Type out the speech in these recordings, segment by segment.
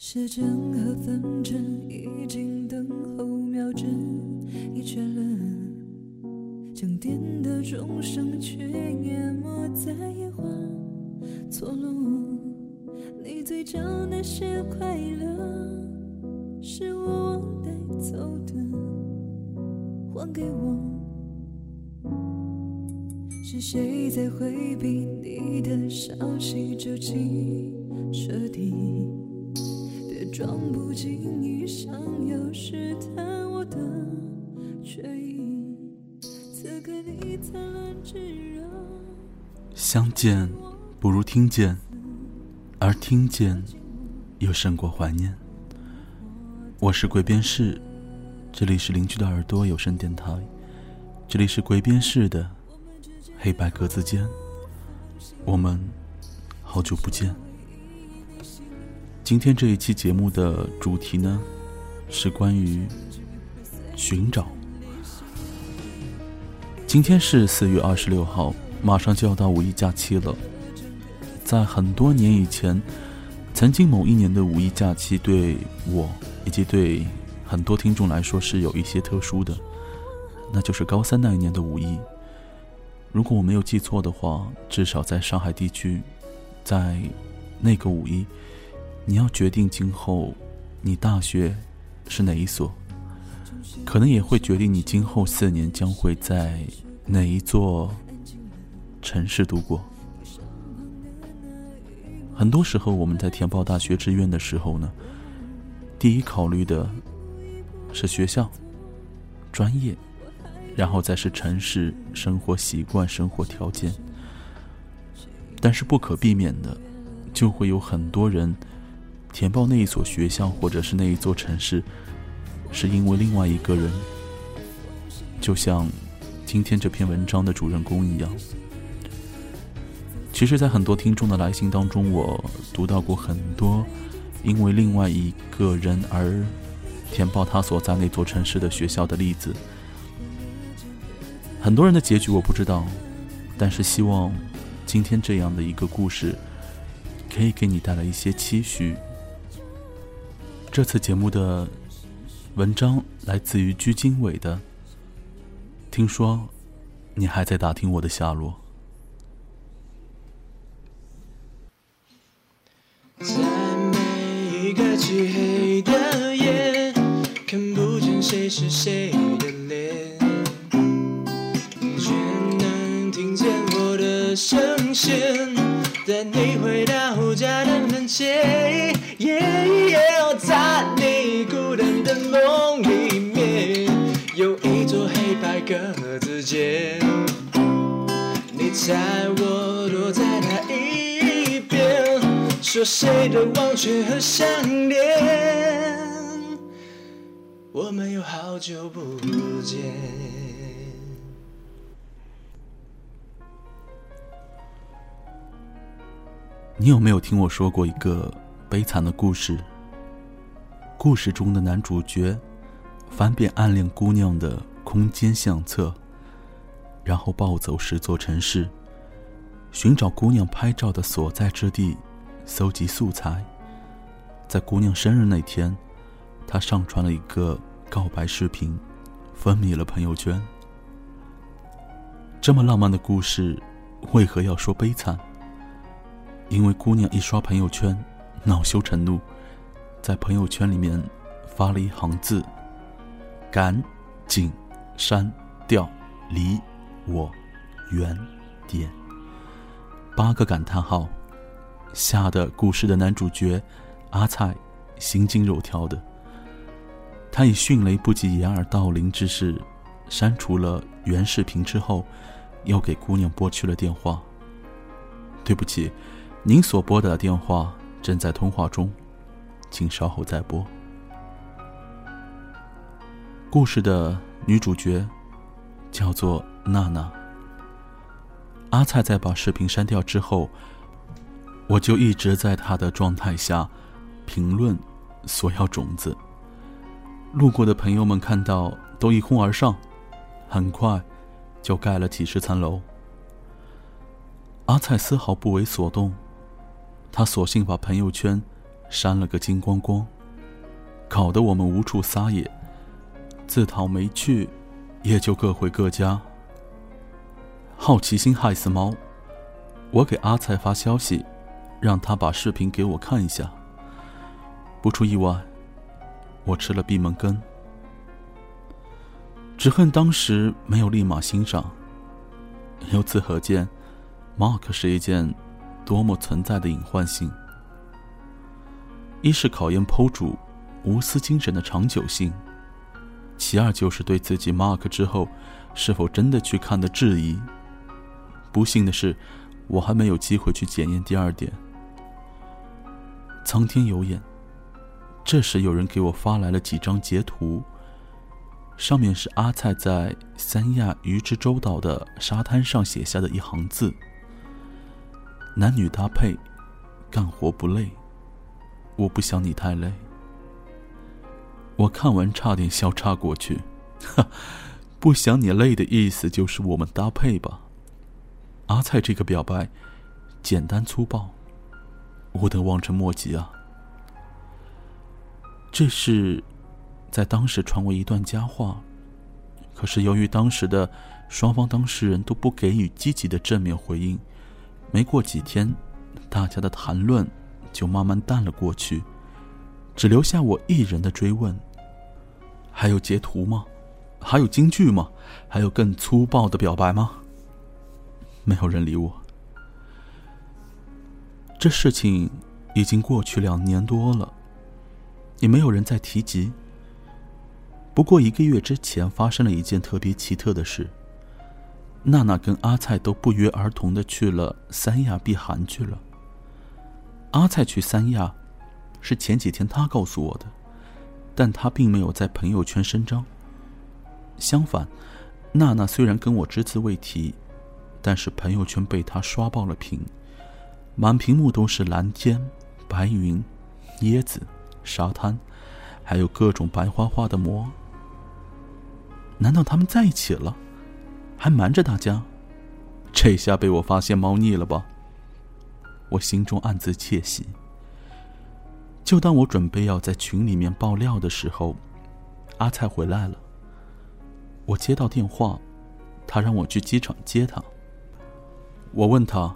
时针和分针已经等候秒针已确认，经典的钟声却淹没在烟花错落。你嘴角那些快乐，是我带走的，还给我。是谁在回避你的消息？究竟彻底？装不经意，想要试探我的却已。此刻你灿烂炙热。相见不如听见，而听见又胜过怀念。我是鬼边士，这里是邻居的耳朵有声电台，这里是鬼边士的黑白格子间，我们好久不见。今天这一期节目的主题呢，是关于寻找。今天是四月二十六号，马上就要到五一假期了。在很多年以前，曾经某一年的五一假期，对我以及对很多听众来说是有一些特殊的，那就是高三那一年的五一。如果我没有记错的话，至少在上海地区，在那个五一，你要决定今后你大学是哪一所。可能也会决定你今后四年将会在哪一座城市度过。很多时候，我们在填报大学志愿的时候呢，第一考虑的是学校、专业，然后再是城市、生活习惯、生活条件。但是不可避免的，就会有很多人填报那一所学校或者是那一座城市。是因为另外一个人，就像今天这篇文章的主人公一样。其实，在很多听众的来信当中，我读到过很多因为另外一个人而填报他所在那座城市的学校的例子。很多人的结局我不知道，但是希望今天这样的一个故事可以给你带来一些期许。这次节目的。文章来自于居经纬的。听说你还在打听我的下落。在每一个漆黑的夜，看不见谁是谁的脸，却能听见我的声线，在你回到家的门前，在你孤单的。梦里面有一座黑白格子间，你猜我躲在哪一边？说谁的忘却和想念？我们有好久不见。你有没有听我说过一个悲惨的故事？故事中的男主角翻遍暗恋姑娘的空间相册，然后暴走十座城市，寻找姑娘拍照的所在之地，搜集素材。在姑娘生日那天，他上传了一个告白视频，风靡了朋友圈。这么浪漫的故事，为何要说悲惨？因为姑娘一刷朋友圈，恼羞成怒。在朋友圈里面发了一行字：“赶紧删掉，离我远点。”八个感叹号，吓得故事的男主角阿菜心惊肉跳的。他以迅雷不及掩耳盗铃之势删除了原视频之后，又给姑娘拨去了电话。对不起，您所拨打的电话正在通话中。请稍后再拨。故事的女主角叫做娜娜。阿菜在把视频删掉之后，我就一直在她的状态下评论索要种子。路过的朋友们看到都一哄而上，很快就盖了几十层楼。阿菜丝毫不为所动，他索性把朋友圈。删了个精光光，搞得我们无处撒野，自讨没趣，也就各回各家。好奇心害死猫，我给阿菜发消息，让他把视频给我看一下。不出意外，我吃了闭门羹。只恨当时没有立马欣赏。由此可见，Mark 是一件多么存在的隐患性。一是考验 PO 主无私精神的长久性，其二就是对自己 Mark 之后是否真的去看的质疑。不幸的是，我还没有机会去检验第二点。苍天有眼，这时有人给我发来了几张截图。上面是阿菜在三亚蜍支洲岛的沙滩上写下的一行字：“男女搭配，干活不累。我不想你太累。”我看完差点笑岔过去，哈，不想你累的意思就是我们搭配吧？阿菜这个表白，简单粗暴，我得望尘莫及啊！这是。在当时传为一段佳话，可是由于当时的双方当事人都不给予积极的正面回应，没过几天，大家的谈论就慢慢淡了过去，只留下我一人的追问：还有截图吗？还有京剧吗？还有更粗暴的表白吗？没有人理我。这事情已经过去两年多了，也没有人再提及。不过一个月之前发生了一件特别奇特的事。娜娜跟阿菜都不约而同的去了三亚避寒去了。阿菜去三亚，是前几天他告诉我的，但他并没有在朋友圈声张。相反，娜娜虽然跟我只字未提，但是朋友圈被他刷爆了屏，满屏幕都是蓝天、白云、椰子、沙滩，还有各种白花花的膜。难道他们在一起了，还瞒着大家？这下被我发现猫腻了吧？我心中暗自窃喜。就当我准备要在群里面爆料的时候，阿菜回来了。我接到电话，他让我去机场接他。我问他，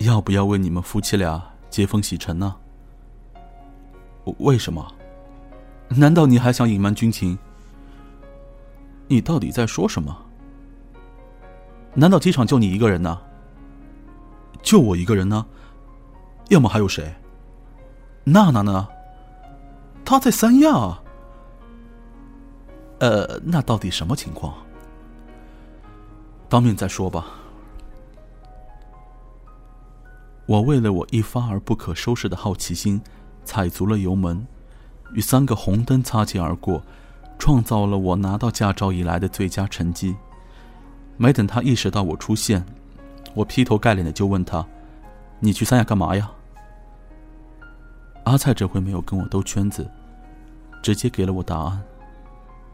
要不要为你们夫妻俩接风洗尘呢？为什么？难道你还想隐瞒军情？你到底在说什么？难道机场就你一个人呢？就我一个人呢？要么还有谁？娜娜呢？她在三亚。呃，那到底什么情况？当面再说吧。我为了我一发而不可收拾的好奇心，踩足了油门，与三个红灯擦肩而过。创造了我拿到驾照以来的最佳成绩。没等他意识到我出现，我劈头盖脸的就问他：“你去三亚干嘛呀？”阿菜这回没有跟我兜圈子，直接给了我答案，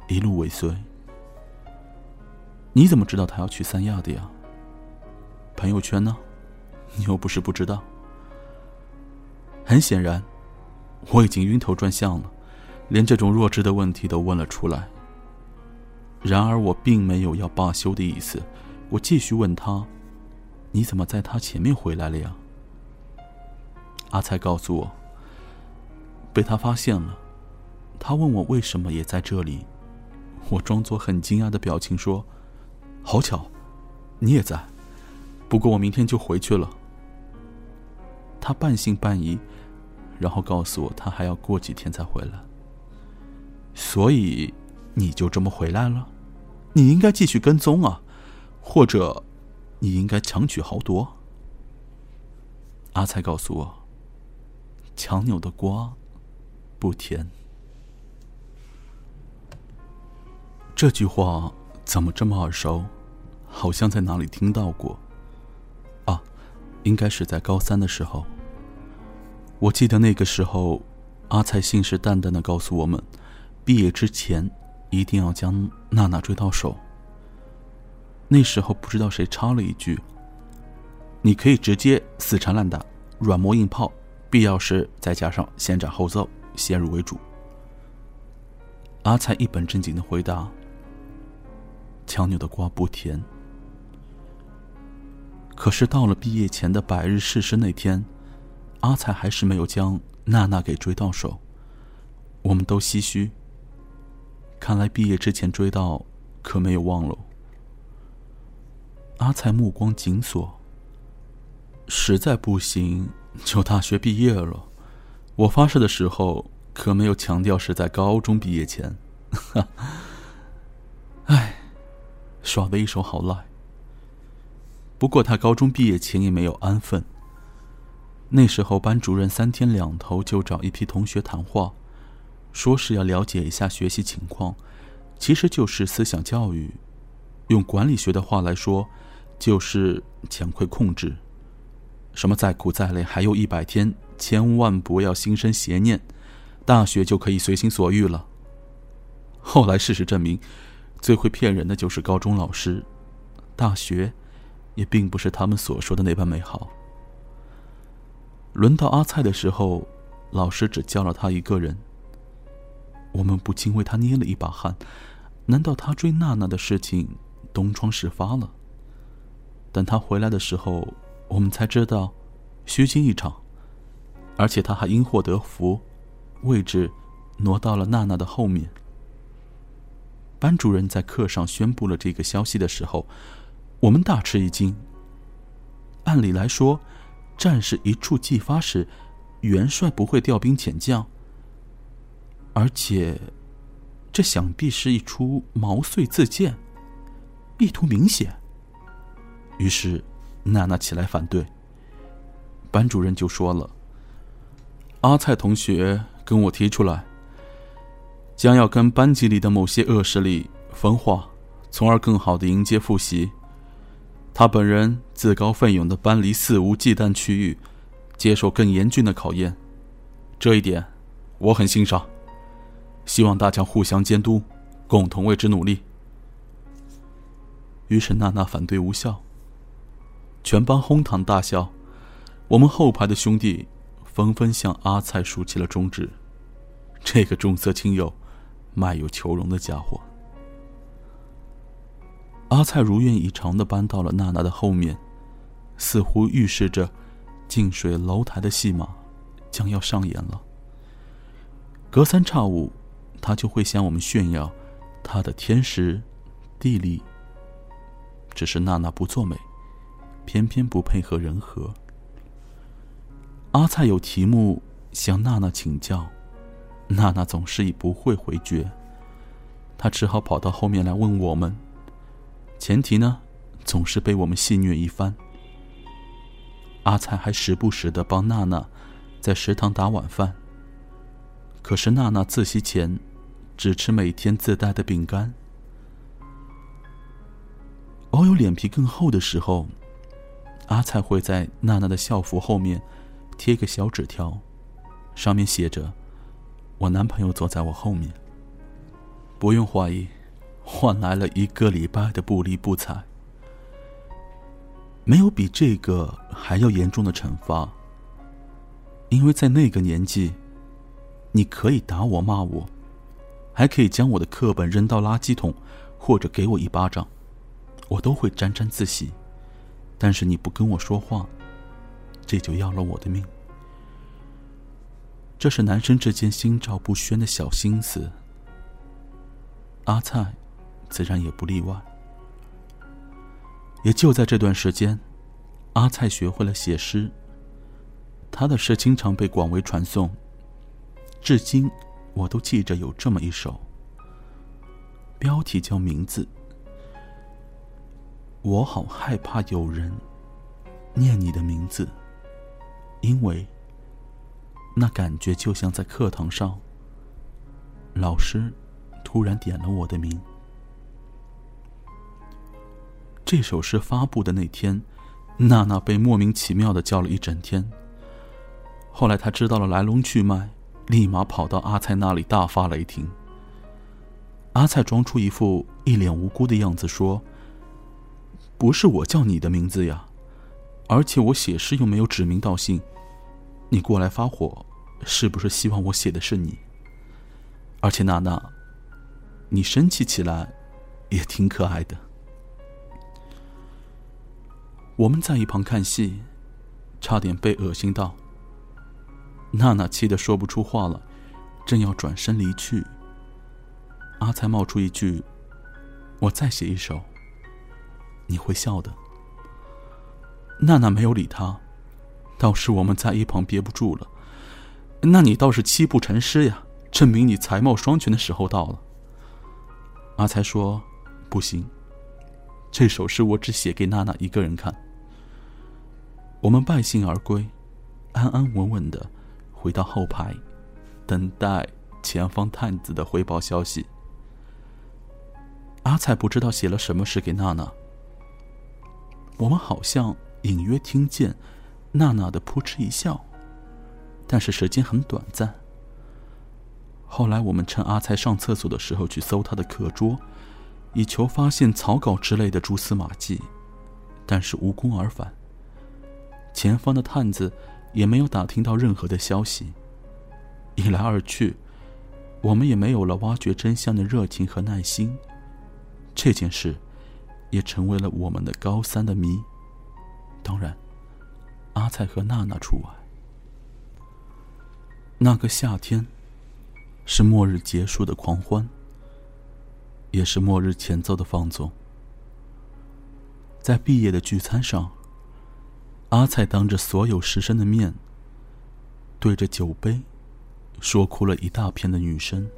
一路尾随。你怎么知道他要去三亚的呀？朋友圈呢？你又不是不知道。很显然，我已经晕头转向了。连这种弱智的问题都问了出来。然而我并没有要罢休的意思，我继续问他：“你怎么在他前面回来了呀？”阿才告诉我：“被他发现了。”他问我为什么也在这里，我装作很惊讶的表情说：“好巧，你也在。不过我明天就回去了。”他半信半疑，然后告诉我他还要过几天才回来。所以，你就这么回来了？你应该继续跟踪啊，或者，你应该强取豪夺。阿才告诉我，强扭的瓜不甜。这句话怎么这么耳熟？好像在哪里听到过。啊，应该是在高三的时候。我记得那个时候，阿才信誓旦旦的告诉我们。毕业之前，一定要将娜娜追到手。那时候不知道谁插了一句：“你可以直接死缠烂打，软磨硬泡，必要时再加上先斩后奏，先入为主。阿才一本正经的回答：“强扭的瓜不甜。”可是到了毕业前的百日誓师那天，阿才还是没有将娜娜给追到手。我们都唏嘘。看来毕业之前追到，可没有忘了。阿才目光紧锁。实在不行，就大学毕业了。我发誓的时候，可没有强调是在高中毕业前。哈，唉，耍的一手好赖。不过他高中毕业前也没有安分。那时候班主任三天两头就找一批同学谈话，说是要了解一下学习情况，其实就是思想教育。用管理学的话来说，就是强馈控制。什么再苦再累，还有一百天，千万不要心生邪念，大学就可以随心所欲了。后来事实证明，最会骗人的就是高中老师，大学也并不是他们所说的那般美好。轮到阿菜的时候，老师只叫了他一个人，我们不禁为他捏了一把汗。难道他追娜娜的事情东窗事发了？等他回来的时候。我们才知道，虚惊一场，而且他还因祸得福，位置挪到了娜娜的后面。班主任在课上宣布了这个消息的时候，我们大吃一惊。按理来说，战事一触即发时，元帅不会调兵遣将，而且，这想必是一出毛遂自荐，意图明显。于是。娜娜起来反对，班主任就说了：“阿菜同学跟我提出来，将要跟班级里的某些恶势力分化，从而更好的迎接复习。他本人自告奋勇的搬离肆无忌惮区域，接受更严峻的考验。这一点，我很欣赏。希望大家互相监督，共同为之努力。”于是娜娜反对无效。全班哄堂大笑，我们后排的兄弟纷纷向阿菜竖起了中指。这个重色轻友、卖友求荣的家伙。阿菜如愿以偿的搬到了娜娜的后面，似乎预示着近水楼台的戏码将要上演了。隔三差五，他就会向我们炫耀他的天时、地利。只是娜娜不作美。偏偏不配合人和。阿菜有题目向娜娜请教，娜娜总是以不会回绝，他只好跑到后面来问我们。前提呢，总是被我们戏谑一番。阿菜还时不时的帮娜娜在食堂打晚饭。可是娜娜自习前只吃每天自带的饼干。偶有脸皮更厚的时候。阿菜会在娜娜的校服后面贴个小纸条，上面写着：“我男朋友坐在我后面。”不用怀疑，换来了一个礼拜的不理不睬。没有比这个还要严重的惩罚，因为在那个年纪，你可以打我骂我，还可以将我的课本扔到垃圾桶，或者给我一巴掌，我都会沾沾自喜。但是你不跟我说话，这就要了我的命。这是男生之间心照不宣的小心思。阿菜，自然也不例外。也就在这段时间，阿菜学会了写诗。他的诗经常被广为传颂，至今我都记着有这么一首，标题叫《名字》。我好害怕有人念你的名字，因为那感觉就像在课堂上，老师突然点了我的名。这首诗发布的那天，娜娜被莫名其妙的叫了一整天。后来她知道了来龙去脉，立马跑到阿菜那里大发雷霆。阿菜装出一副一脸无辜的样子说。不是我叫你的名字呀，而且我写诗又没有指名道姓，你过来发火，是不是希望我写的是你？而且娜娜，你生气起来也挺可爱的。我们在一旁看戏，差点被恶心到。娜娜气得说不出话了，正要转身离去，阿才冒出一句：“我再写一首，你会笑的。”娜娜没有理他，倒是我们在一旁憋不住了。那你倒是七步成诗呀，证明你才貌双全的时候到了。阿才说：“不行，这首诗我只写给娜娜一个人看。”我们败兴而归，安安稳稳的回到后排，等待前方探子的回报消息。阿彩不知道写了什么诗给娜娜，我们好像。隐约听见娜娜的扑哧一笑，但是时间很短暂。后来我们趁阿才上厕所的时候去搜他的课桌，以求发现草稿之类的蛛丝马迹，但是无功而返。前方的探子也没有打听到任何的消息。一来二去，我们也没有了挖掘真相的热情和耐心。这件事也成为了我们的高三的谜。当然，阿菜和娜娜除外。那个夏天，是末日结束的狂欢，也是末日前奏的放纵。在毕业的聚餐上，阿菜当着所有师生的面，对着酒杯，说哭了一大片的女生。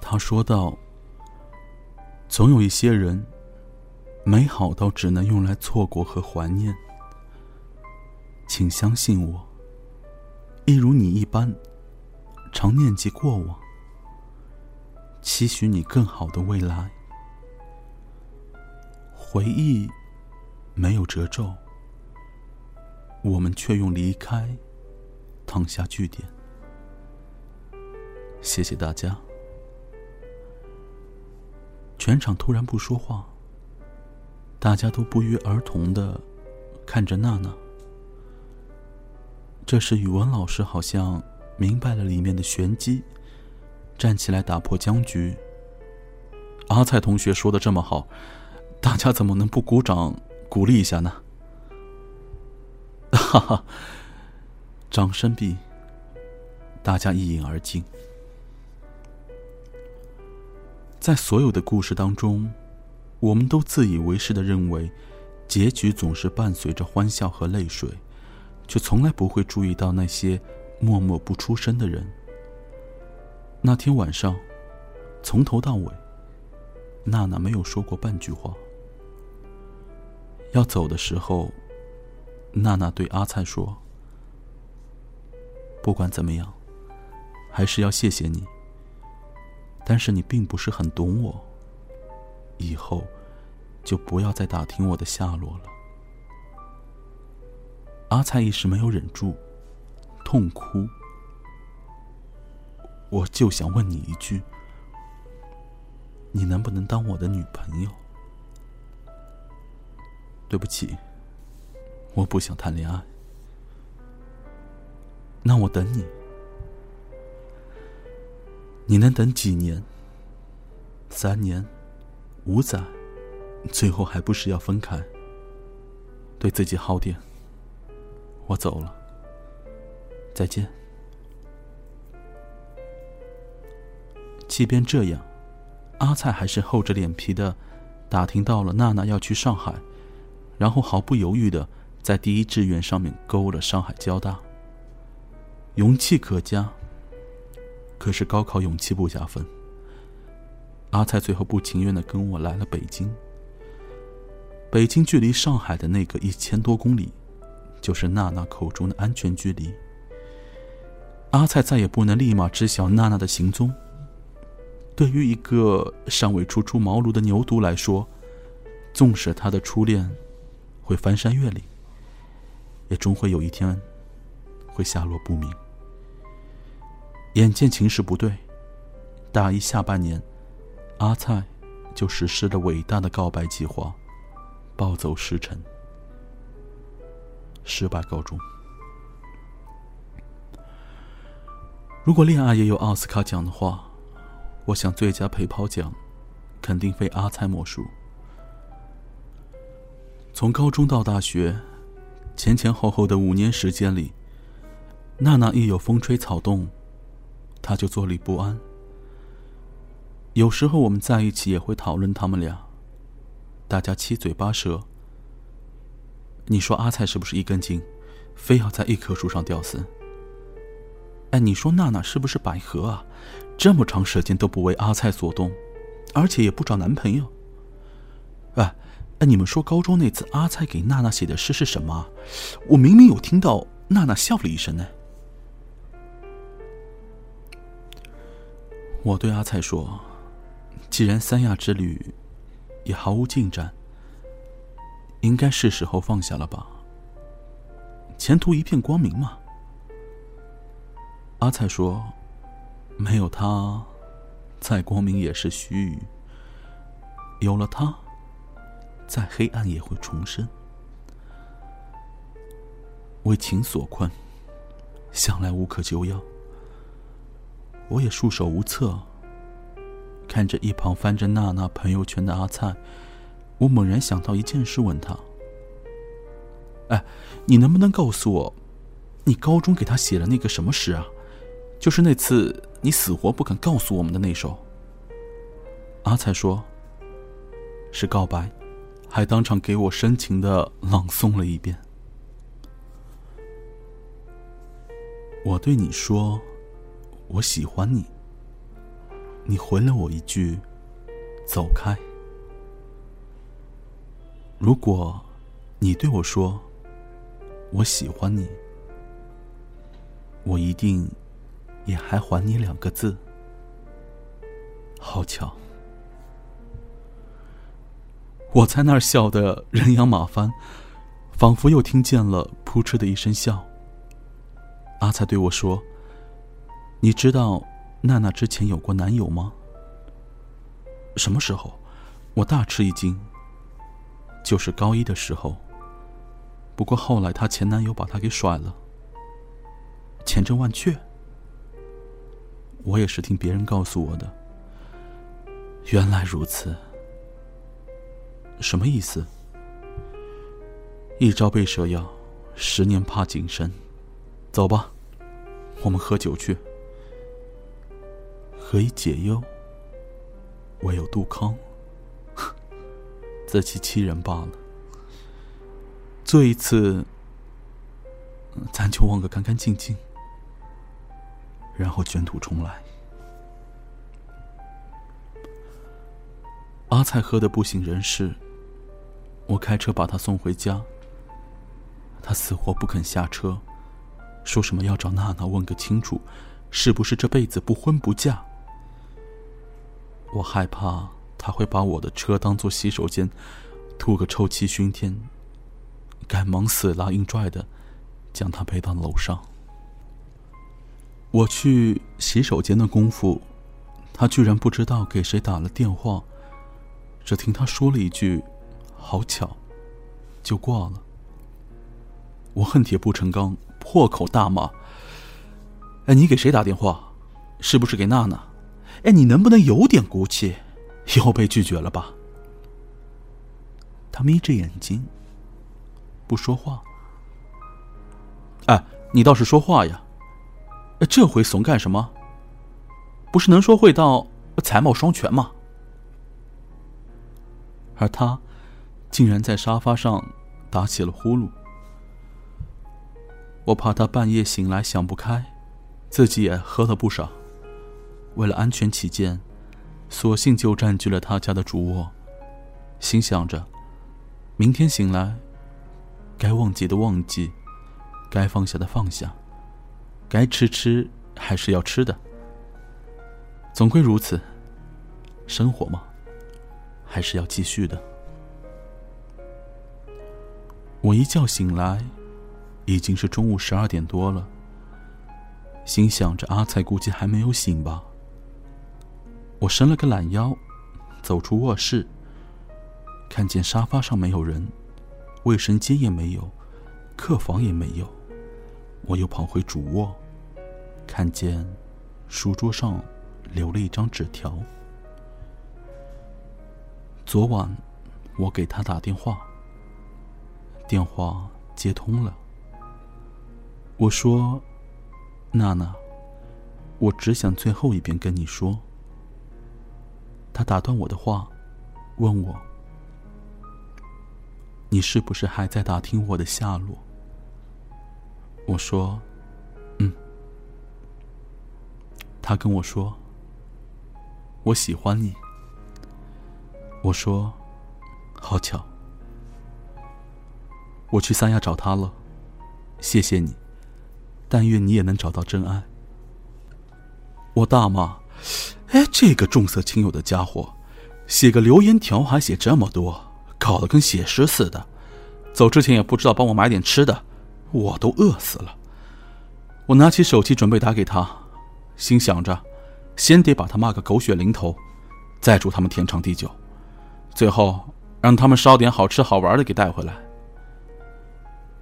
他说道：“总有一些人。”美好到只能用来错过和怀念，请相信我，一如你一般，常念及过往，期许你更好的未来。回忆没有褶皱，我们却用离开烫下句点。谢谢大家。全场突然不说话。大家都不约而同的看着娜娜。这时，语文老师好像明白了里面的玄机，站起来打破僵局。阿菜同学说的这么好，大家怎么能不鼓掌鼓励一下呢？哈 哈，掌声毕，大家一饮而尽。在所有的故事当中。我们都自以为是的认为，结局总是伴随着欢笑和泪水，却从来不会注意到那些默默不出声的人。那天晚上，从头到尾，娜娜没有说过半句话。要走的时候，娜娜对阿菜说：“不管怎么样，还是要谢谢你。但是你并不是很懂我。”以后，就不要再打听我的下落了。阿菜一时没有忍住，痛哭。我就想问你一句：你能不能当我的女朋友？对不起，我不想谈恋爱。那我等你。你能等几年？三年？五载，最后还不是要分开？对自己好点。我走了，再见。即便这样，阿菜还是厚着脸皮的打听到了娜娜要去上海，然后毫不犹豫的在第一志愿上面勾了上海交大。勇气可嘉，可是高考勇气不加分。阿菜最后不情愿的跟我来了北京。北京距离上海的那个一千多公里，就是娜娜口中的安全距离。阿菜再也不能立马知晓娜娜的行踪。对于一个尚未初出茅庐的牛犊来说，纵使他的初恋会翻山越岭也终会有一天会下落不明。眼见情势不对大一下半年阿菜就实施了伟大的告白计划暴走时辰失败告终。如果恋爱也有奥斯卡奖的话我想最佳陪跑奖肯定非阿菜莫属。从高中到大学，前前后后的五年时间里，娜娜一有风吹草动，她就坐立不安。有时候我们在一起也会讨论他们俩，大家七嘴八舌。你说阿菜是不是一根筋，非要在一棵树上吊死？哎，你说娜娜是不是百合啊？这么长时间都不为阿菜所动，而且也不找男朋友。哎，哎，你们说高中那次阿菜给娜娜写的诗是什么？我明明有听到娜娜笑了一声呢。我对阿菜说：“既然三亚之旅也毫无进展。”应该是时候放下了吧。前途一片光明嘛。阿菜说：“没有他，再光明也是虚臾；有了他，再黑暗也会重生。为情所困，向来无可救药。我也束手无策。看着一旁翻着娜娜朋友圈的阿菜。”我猛然想到一件事，问他：“哎，你能不能告诉我，你高中给他写了那个什么诗啊？就是那次你死活不肯告诉我们的那首。”阿才说：“是告白，还当场给我深情的朗诵了一遍。”我对你说：“我喜欢你。”你回了我一句：“走开。”如果，你对我说：“我喜欢你”，我一定也还还你两个字。好巧，我在那儿笑得人仰马翻，仿佛又听见了扑哧的一声笑。阿才对我说：“你知道娜娜之前有过男友吗？”什么时候？我大吃一惊。就是高一的时候。不过后来她前男友把她给甩了。千真万确。我也是听别人告诉我的。原来如此。什么意思？一朝被蛇咬，十年怕井绳。走吧，我们喝酒去。何以解忧？唯有杜康。自欺欺人罢了。这一次，咱就忘个干干净净，然后卷土重来。阿菜喝的不省人事，我开车把他送回家。他死活不肯下车，说什么要找娜娜问个清楚，是不是这辈子不婚不嫁。我害怕。他会把我的车当做洗手间，吐个臭气熏天。赶忙死拉硬拽的，将他背到楼上。我去洗手间的功夫，他居然不知道给谁打了电话，只听他说了一句：“好巧”，就挂了。我恨铁不成钢，破口大骂：“哎，你给谁打电话？是不是给娜娜？哎，你能不能有点骨气？”又被拒绝了吧？他眯着眼睛，不说话。哎，你倒是说话呀！这回怂干什么？不是能说会道，才貌双全吗？而他，竟然在沙发上打起了呼噜。我怕他半夜醒来想不开，自己也喝了不少。为了安全起见。索性就占据了他家的主卧，心想着，明天醒来，该忘记的忘记，该放下的放下，该吃吃还是要吃的，总归如此。生活嘛，还是要继续的。我一觉醒来，已经是中午十二点多了，心想着阿才估计还没有醒吧。我伸了个懒腰，走出卧室，看见沙发上没有人，卫生间也没有，客房也没有。我又跑回主卧，看见书桌上留了一张纸条。昨晚我给他打电话，电话接通了。我说：“娜娜，我只想最后一遍跟你说。”他打断我的话，问我：“你是不是还在打听我的下落？”我说：“嗯。”他跟我说：“我喜欢你。”我说：“好巧。”我去三亚找他了，谢谢你。但愿你也能找到真爱。我大骂：“哎，这个重色轻友的家伙，写个留言条还写这么多，搞得跟写诗似的。走之前也不知道帮我买点吃的。”我都饿死了。我拿起手机准备打给他，心想着，先得把他骂个狗血淋头，再祝他们天长地久，最后让他们烧点好吃好玩的给带回来。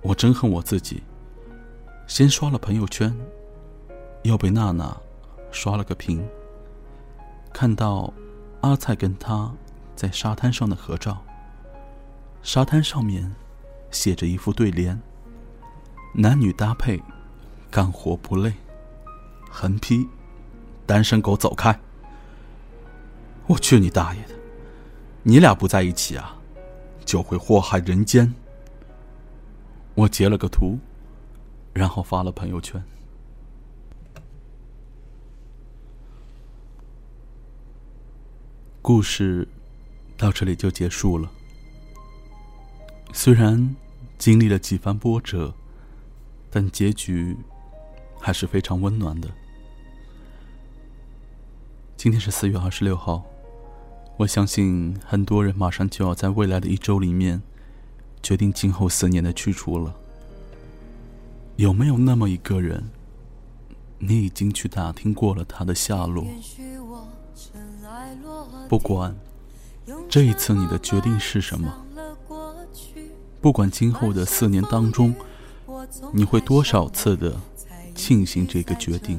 我真恨我自己，先刷了朋友圈，又被娜娜刷了个屏。看到阿菜跟他在沙滩上的合照，沙滩上面写着一副对联。男女搭配，干活不累。横批：单身狗走开！我去你大爷的！你俩不在一起啊，就会祸害人间。我截了个图，然后发了朋友圈。故事到这里就结束了。虽然经历了几番波折。但结局还是非常温暖的。今天是四月二十六号，我相信很多人马上就要在未来的一周里面决定今后四年的去处了。有没有那么一个人，你已经去打听过了他的下落？不管这一次你的决定是什么，不管今后的四年当中。你会多少次的庆幸这个决定，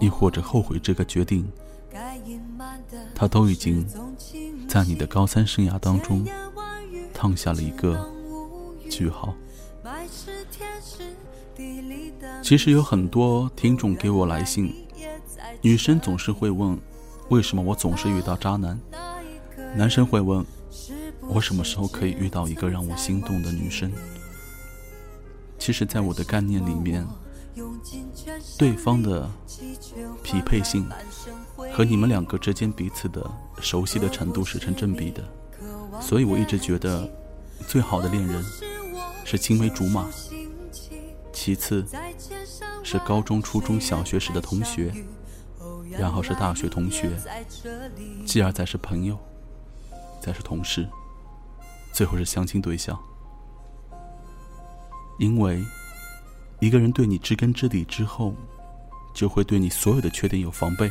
亦或者后悔这个决定？他都已经在你的高三生涯当中烫下了一个句号。其实有很多听众给我来信，女生总是会问：为什么我总是遇到渣男？男生会问：我什么时候可以遇到一个让我心动的女生？其实，在我的概念里面，对方的匹配性和你们两个之间彼此的熟悉的程度是成正比的，所以我一直觉得，最好的恋人是青梅竹马，其次是高中、初中小学时的同学，然后是大学同学，继而再是朋友，再是同事，最后是相亲对象。因为一个人对你知根知底之后，就会对你所有的缺点有防备；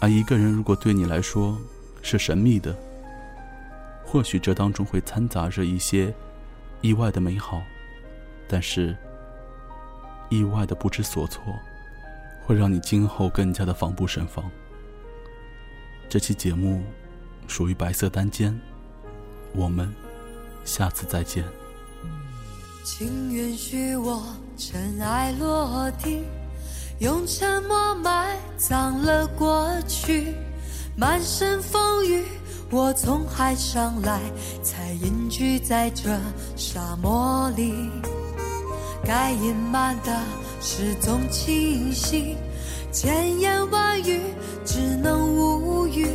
而一个人如果对你来说是神秘的，或许这当中会掺杂着一些意外的美好，但是意外的不知所措，会让你今后更加的防不胜防。这期节目属于白色单间，我们下次再见。请允许我尘埃落定，用沉默埋葬了过去。满身风雨，我从海上来，才隐居在这沙漠里。该隐瞒的事总清晰，千言万语只能无语。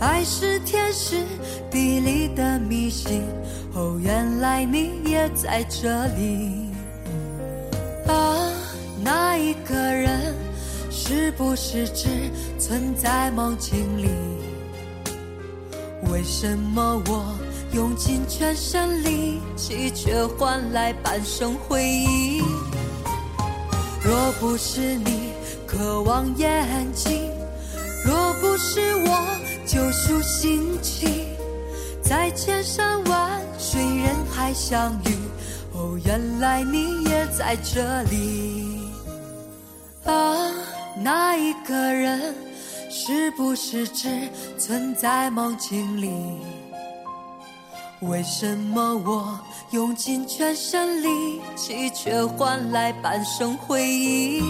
爱是天时地利的迷信。哦，原来你也在这里！那一个人是不是只存在梦境里？为什么我用尽全身力气，却换来半生回忆？若不是你渴望眼睛，若不是我救赎心情，在千山万。水人海相遇，哦，原来你也在这里啊。那一个人是不是只存在梦境里？为什么我用尽全身力气，却换来半生回忆？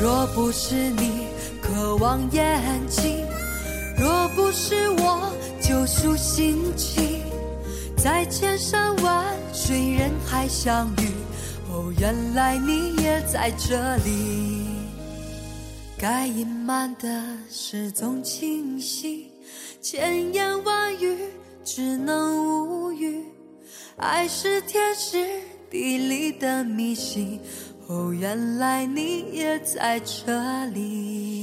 若不是你渴望眼睛，若不是我救赎心情，在千山万水人海相遇，原来你也在这里。该隐瞒的事总清晰，千言万语只能无语。爱是天时地利的迷信。哦，原来你也在这里。